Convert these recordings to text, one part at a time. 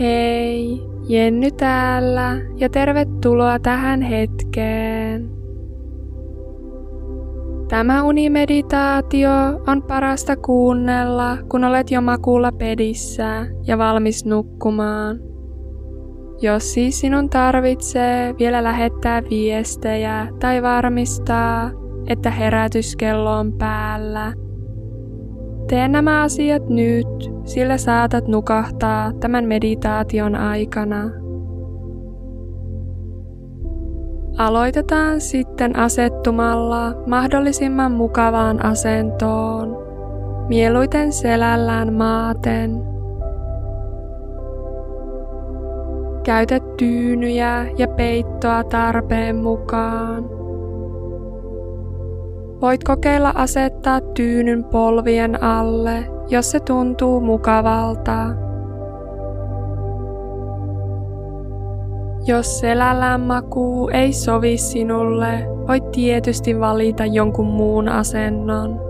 Hei, Jenny täällä ja tervetuloa tähän hetkeen. Tämä unimeditaatio on parasta kuunnella, kun olet jo makuulla pedissä ja valmis nukkumaan. Jos siis sinun tarvitsee vielä lähettää viestejä tai varmistaa, että herätyskello on päällä, Tee nämä asiat nyt, sillä saatat nukahtaa tämän meditaation aikana. Aloitetaan sitten asettumalla mahdollisimman mukavaan asentoon, mieluiten selällään maaten. Käytä tyynyjä ja peittoa tarpeen mukaan. Voit kokeilla asettaa tyynyn polvien alle, jos se tuntuu mukavalta. Jos selällään makuu ei sovi sinulle, voit tietysti valita jonkun muun asennon.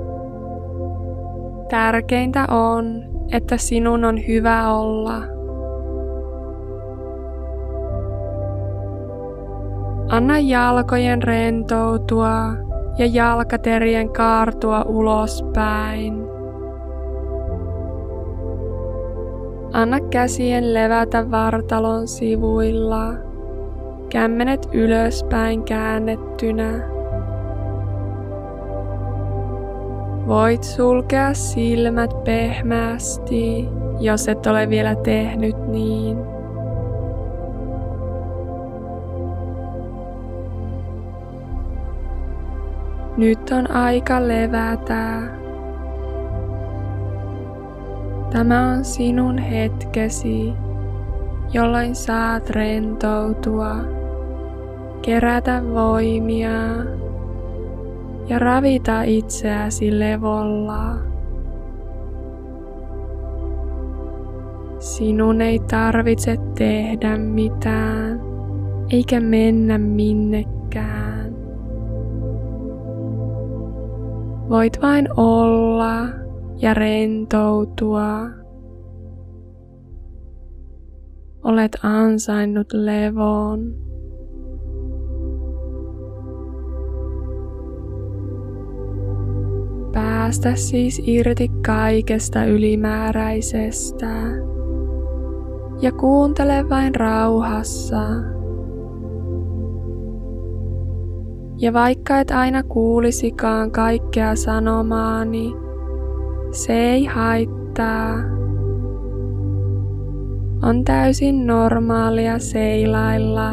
Tärkeintä on, että sinun on hyvä olla. Anna jalkojen rentoutua ja jalkaterien kaartua ulospäin. Anna käsien levätä vartalon sivuilla, kämmenet ylöspäin käännettynä. Voit sulkea silmät pehmeästi, jos et ole vielä tehnyt niin. Nyt on aika levätä. Tämä on sinun hetkesi, jolloin saat rentoutua, kerätä voimia ja ravita itseäsi levolla. Sinun ei tarvitse tehdä mitään, eikä mennä minnekään. Voit vain olla ja rentoutua. Olet ansainnut levon. Päästä siis irti kaikesta ylimääräisestä ja kuuntele vain rauhassa Ja vaikka et aina kuulisikaan kaikkea sanomaani, se ei haittaa. On täysin normaalia seilailla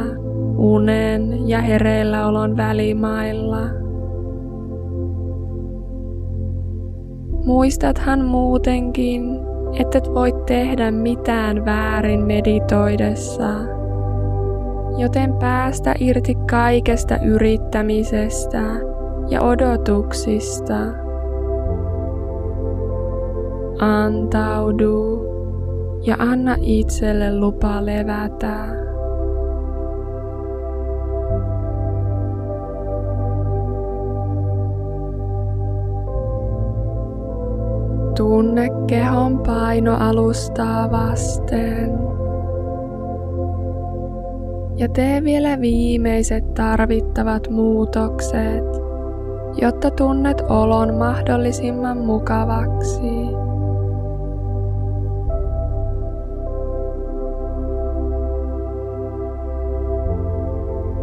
unen ja hereilläolon välimailla. Muistathan muutenkin, että et voi tehdä mitään väärin meditoidessa joten päästä irti kaikesta yrittämisestä ja odotuksista. Antaudu ja anna itselle lupa levätä. Tunne kehon paino alustaa vasten ja tee vielä viimeiset tarvittavat muutokset, jotta tunnet olon mahdollisimman mukavaksi.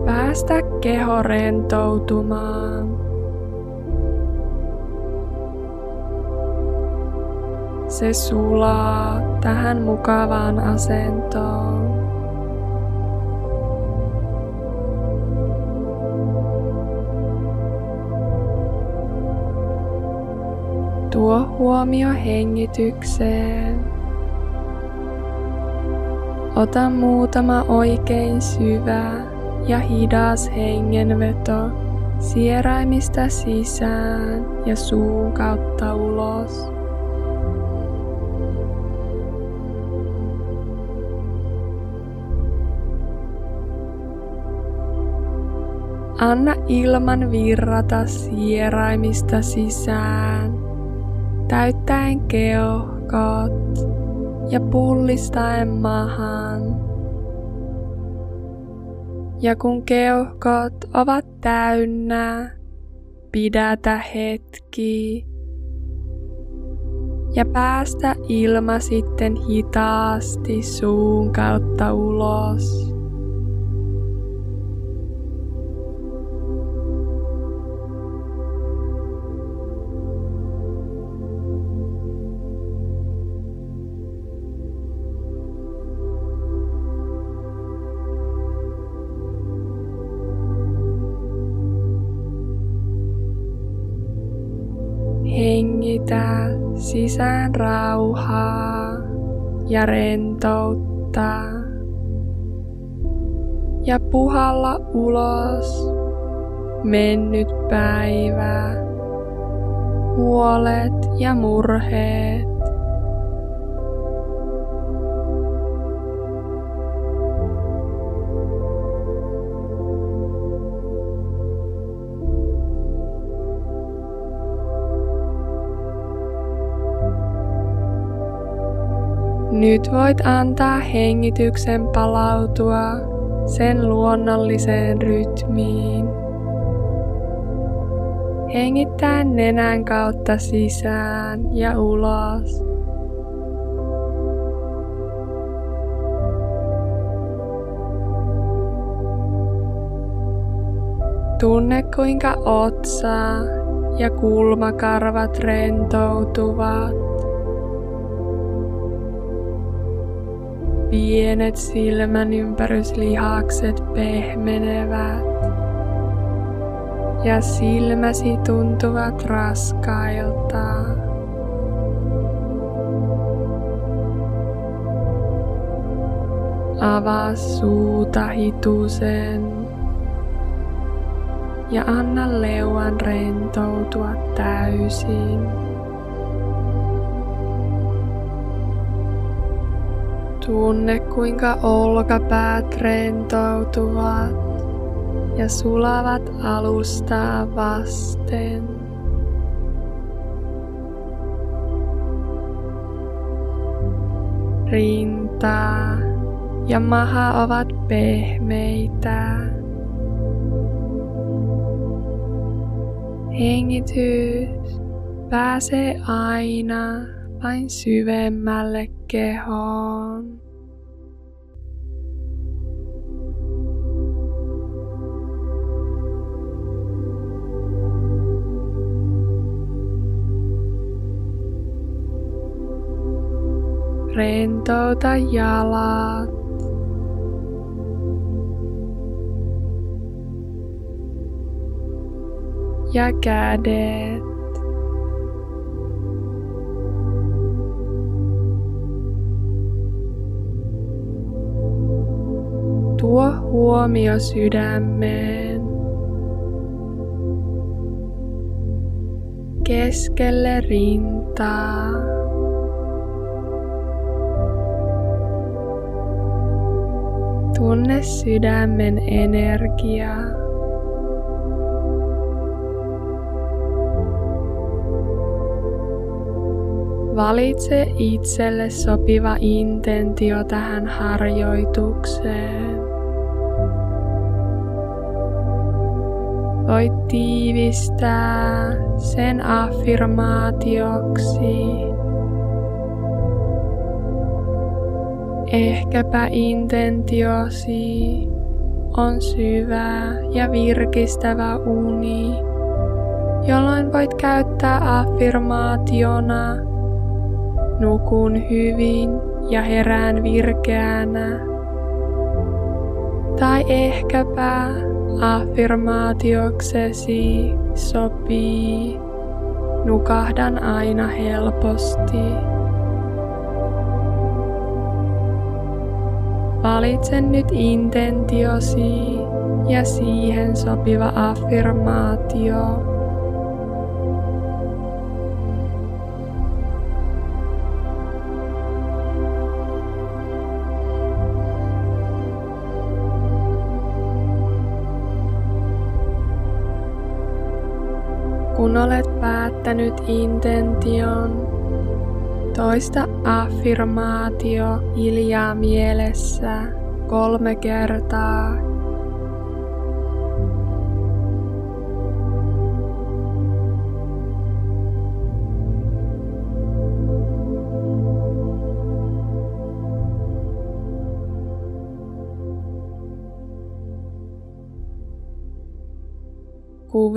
Päästä keho rentoutumaan. Se sulaa tähän mukavaan asentoon. Tuo huomio hengitykseen. Ota muutama oikein syvä ja hidas hengenveto sieraimista sisään ja suun kautta ulos. Anna ilman virrata sieraimista sisään täyttäen keuhkot ja pullistaen mahan. Ja kun keuhkot ovat täynnä, pidätä hetki ja päästä ilma sitten hitaasti suun kautta ulos. Sisään rauhaa ja rentoutta. Ja puhalla ulos mennyt päivä, huolet ja murheet. Nyt voit antaa hengityksen palautua sen luonnolliseen rytmiin. Hengittää nenän kautta sisään ja ulos. Tunne kuinka otsa ja kulmakarvat rentoutuvat. Pienet silmän ympäryslihakset pehmenevät ja silmäsi tuntuvat raskailta. Avaa suuta hitusen ja anna leuan rentoutua täysin. Tunne kuinka olkapäät rentoutuvat ja sulavat alustaa vasten. Rinta ja maha ovat pehmeitä. Hengitys pääsee aina vain syvemmälle kehoon. Rentouta jalat. Ja kädet. Huomio sydämeen. Keskelle rintaa. Tunne sydämen energiaa. Valitse itselle sopiva intentio tähän harjoitukseen. Voit tiivistää sen affirmaatioksi. Ehkäpä intentiosi on syvä ja virkistävä uni, jolloin voit käyttää affirmaationa nukun hyvin ja herään virkeänä. Tai ehkäpä affirmaatioksesi sopii nukahdan aina helposti. Valitse nyt intentiosi ja siihen sopiva affirmaatio. Kun olet päättänyt intention, Toista affirmaatio hiljaa mielessä kolme kertaa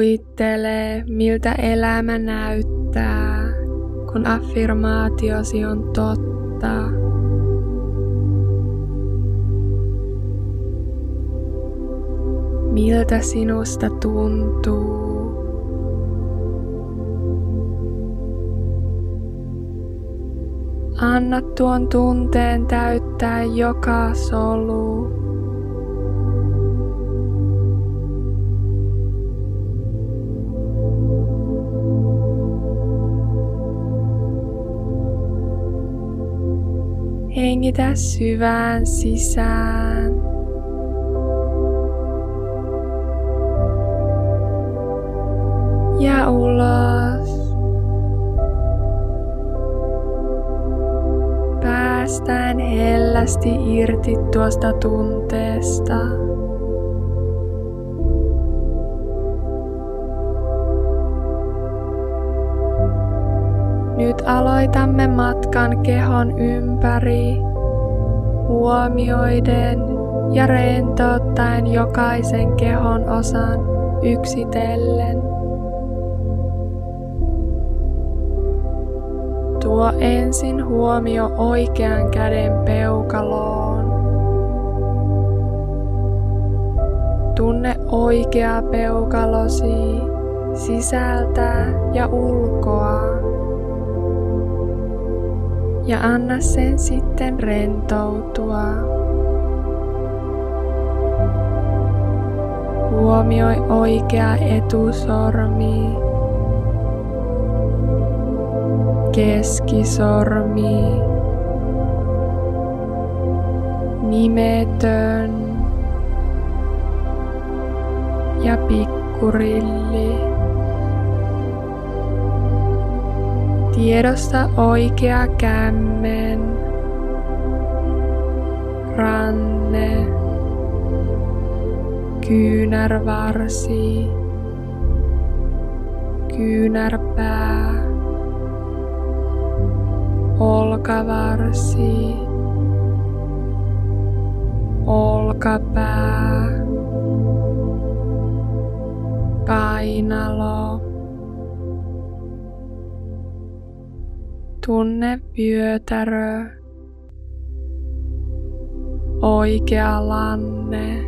Kuvittele, miltä elämä näyttää, kun affirmaatiosi on totta. Miltä sinusta tuntuu? Anna tuon tunteen täyttää joka solu. Hengitä syvään sisään. Ja ulos. Päästään hellästi irti tuosta tunteesta. Aloitamme matkan kehon ympäri, huomioiden ja rentouttaen jokaisen kehon osan yksitellen. Tuo ensin huomio oikean käden peukaloon. Tunne oikea peukalosi sisältä ja ulkoa ja anna sen sitten rentoutua. Huomioi oikea etusormi, keskisormi, nimetön ja pikkurilli. Tiedosta oikea kämmen, ranne, kyynärvarsi, kyynärpää, olkavarsi, olkapää, kainalo. Tunne vyötärö, oikea lanne,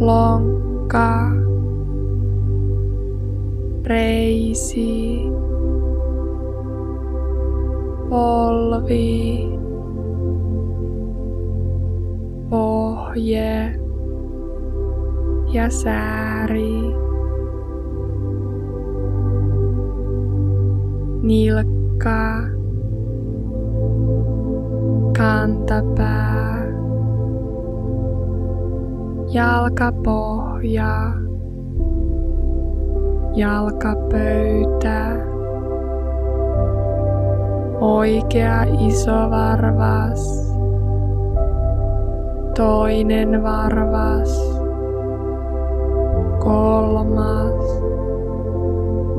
lonkka, reisi, polvi, pohje ja sääri. Nilkka, kantapää, jalkapohja, jalkapöytä, oikea iso varvas, toinen varvas, kolmas,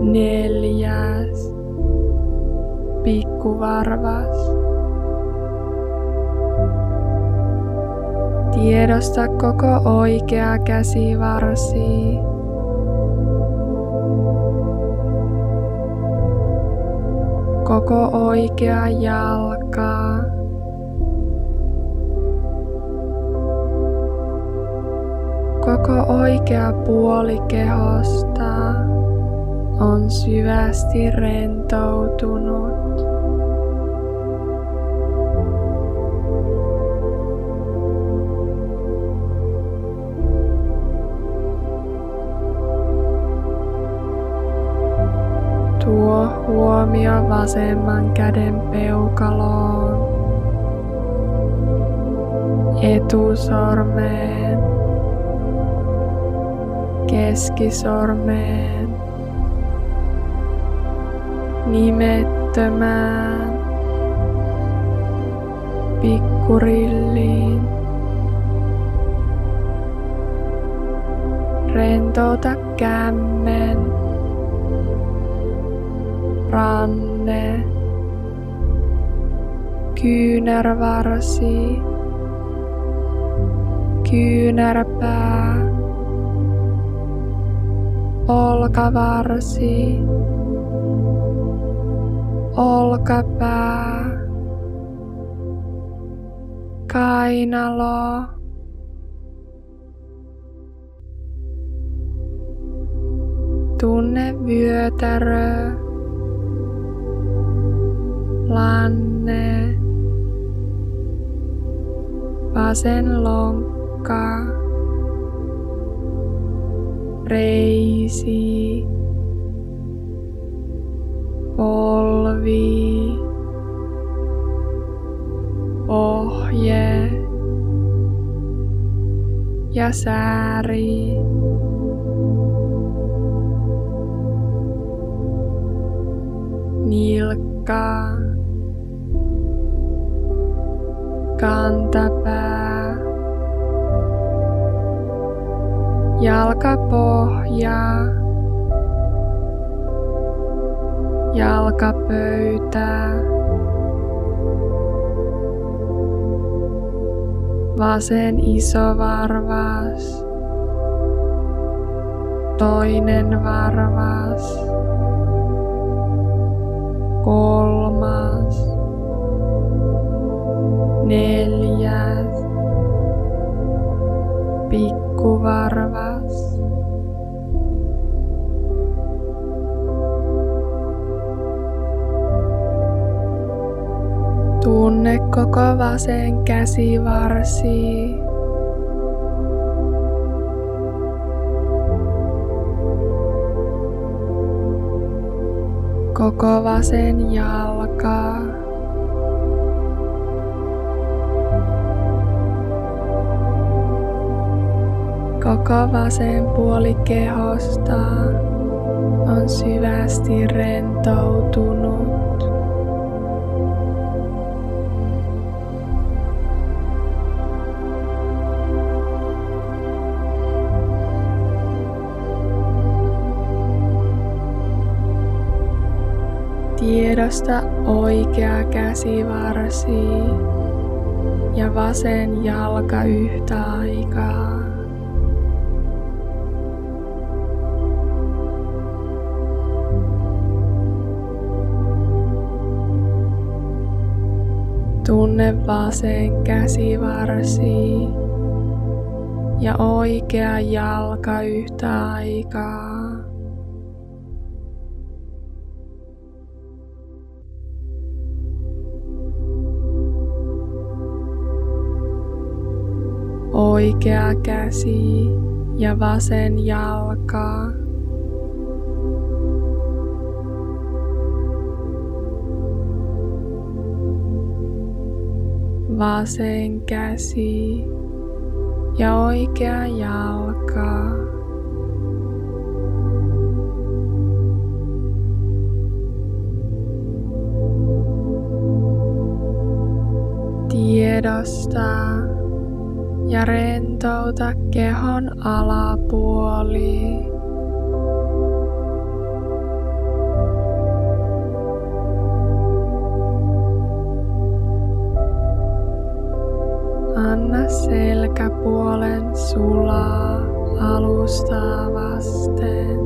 neljäs, pikkuvarvas. Tiedosta koko oikea käsivarsi. Koko oikea jalka. Koko oikea puoli kehosta on syvästi rentoutunut. Tuo huomio vasemman käden peukaloon, etusormeen, keskisormeen, nimettömään pikkurilliin. Rentouta kämmen, ranne, kyynärvarsi, kyynärpää, olkavarsi, olkapää, kainalo, tunne vyötärö, lanne, vasen lonkka, reisi, polvi, ohje ja sääri. Nilkka, kantapää, jalkapohja, jalkapöytä, vasen isovarvas, toinen varvas, kolmas, neljäs, pikkuvarvas. Tunne koko vasen käsivarsi. Koko vasen jalka. Koko vasen puoli kehosta on syvästi rentoutunut. Tiedosta oikea käsivarsi ja vasen jalka yhtä aikaa. Tunne vasen käsivarsi ja oikea jalka yhtä aikaa. Oikea käsi ja vasen jalka. Vasen käsi ja oikea jalka. Tiedosta ja rentouta kehon alapuoli. Selkäpuolen sulaa alustaa vasten.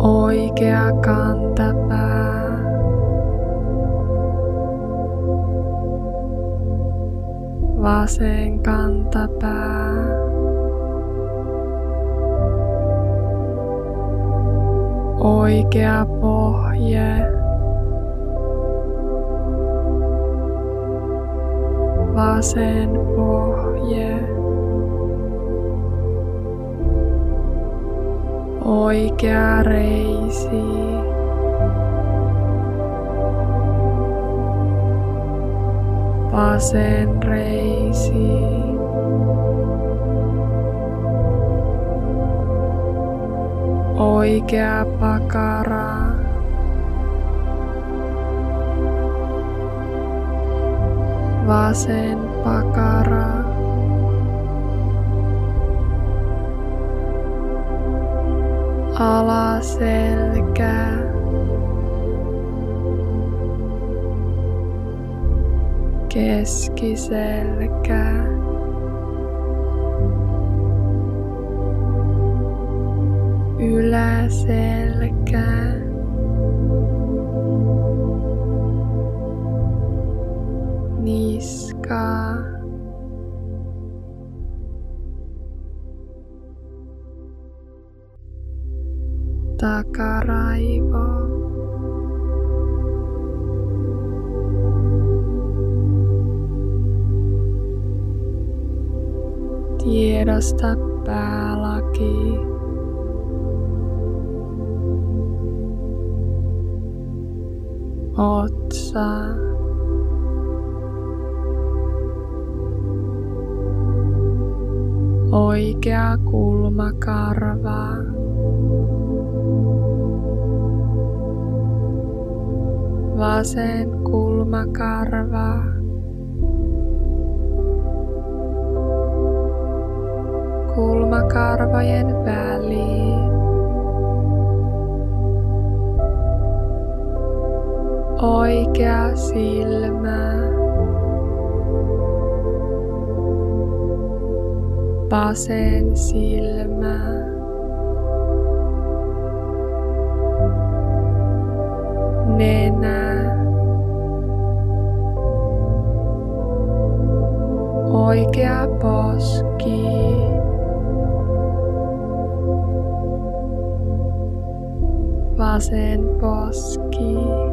Oikea kantapää. Vasen kantapää. Oikea pohje. Vasen pohje. Oikea reisi. vasen reisi. Oikea pakara. Vasen pakara. Alaselkä. keskiselkä. Yläselkä. Niska. Takaraivo. Tiedosta päälaki. Otsa. Oikea kulmakarva. Vasen kulmakarva. kulmakarvojen väliin. Oikea silmä. Vasen silmä. Nenä. Oikea poski. vasen poski.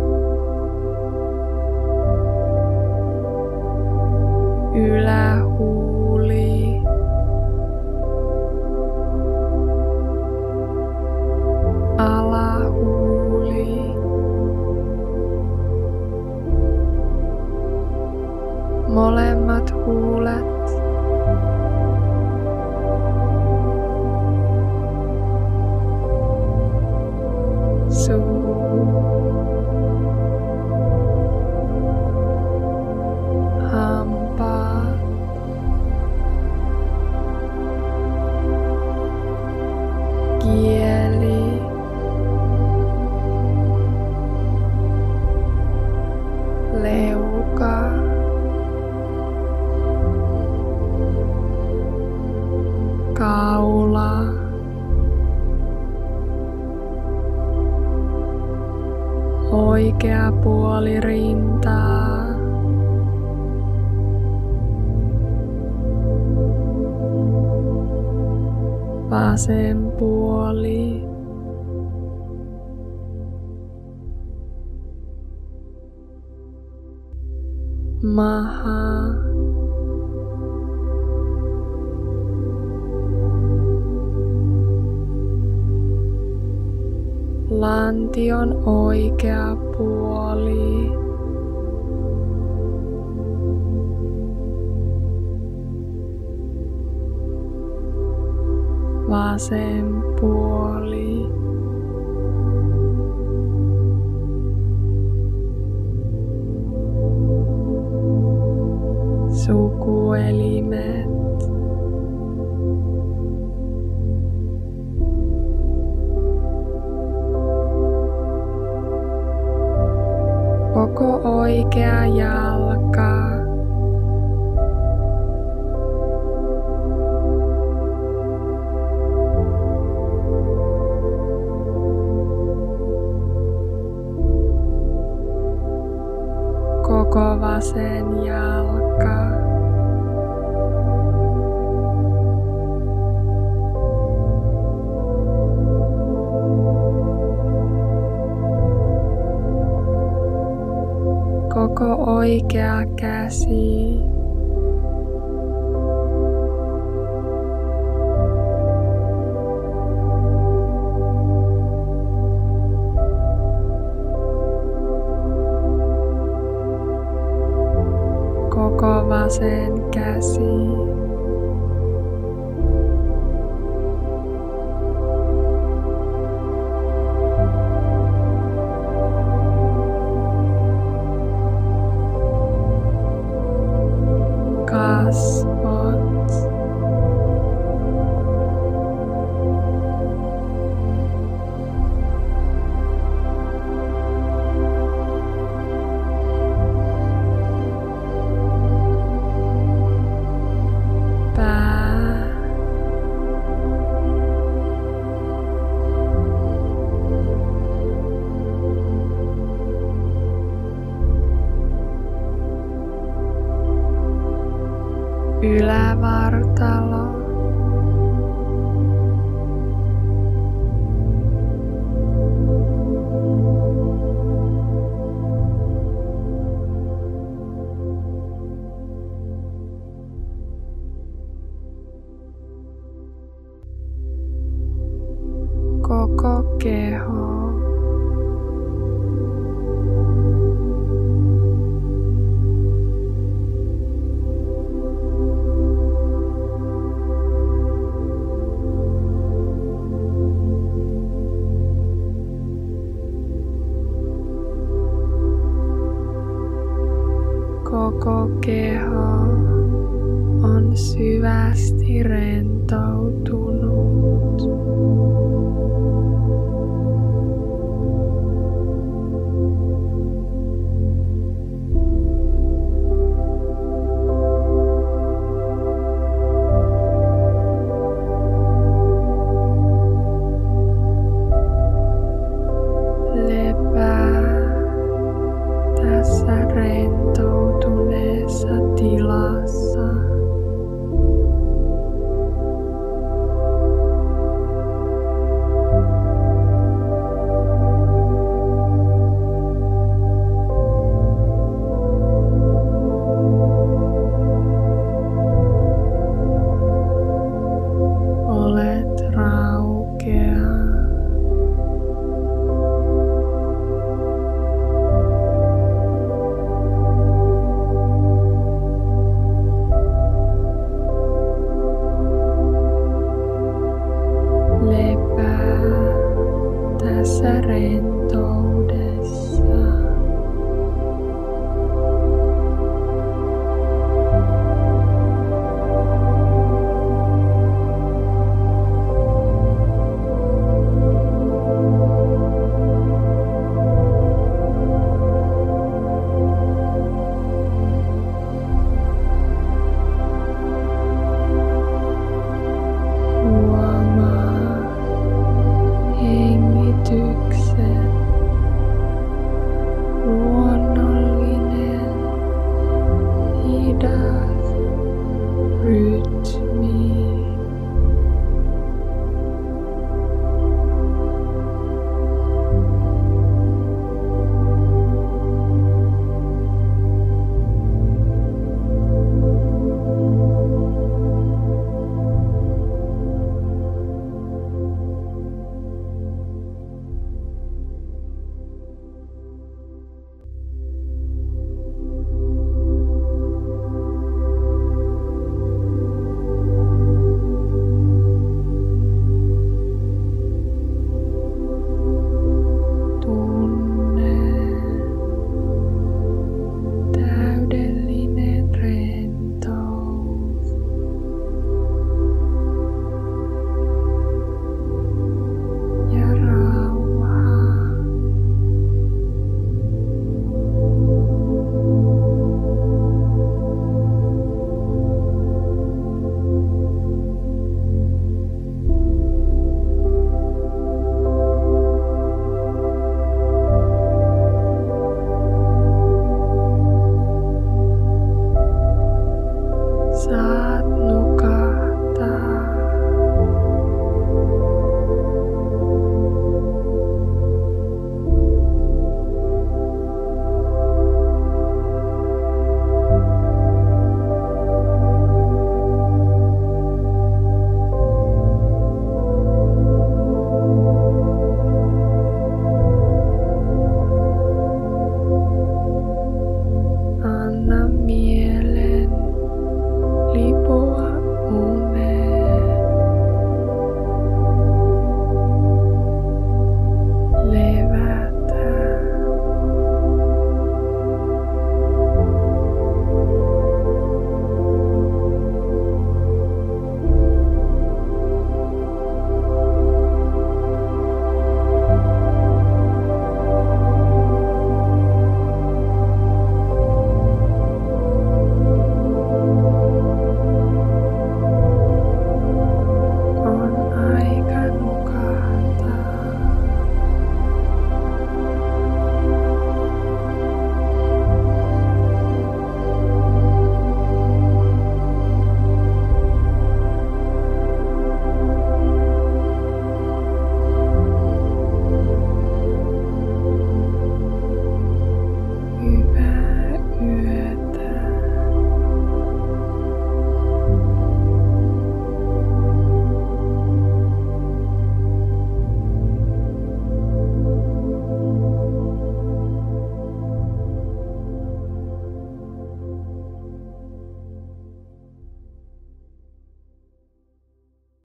Megnyitod húlat, so. Vasen puoli. Maha. lantion oikea puoli. Vasen puoli. Sukuelimet. koko oikea jalka. Koko vasen jalka. koko oikea käsi. Koko vasen koko keho on syvästi rentoutunut.